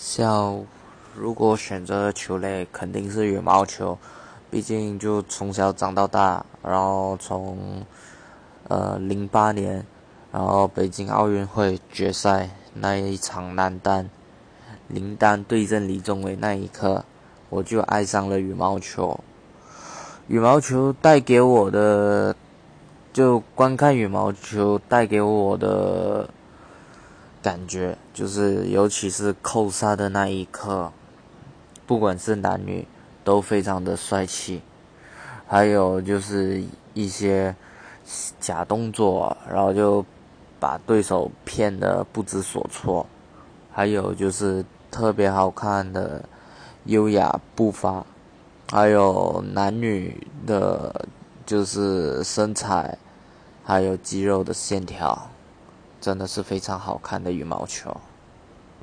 像如果选择球类，肯定是羽毛球，毕竟就从小长到大，然后从呃零八年，然后北京奥运会决赛那一场男单，林丹对阵李宗伟那一刻，我就爱上了羽毛球。羽毛球带给我的，就观看羽毛球带给我的感觉，就是尤其是扣杀的那一刻，不管是男女都非常的帅气。还有就是一些假动作，然后就把对手骗得不知所措。还有就是特别好看的优雅步伐。还有男女的，就是身材，还有肌肉的线条，真的是非常好看的羽毛球。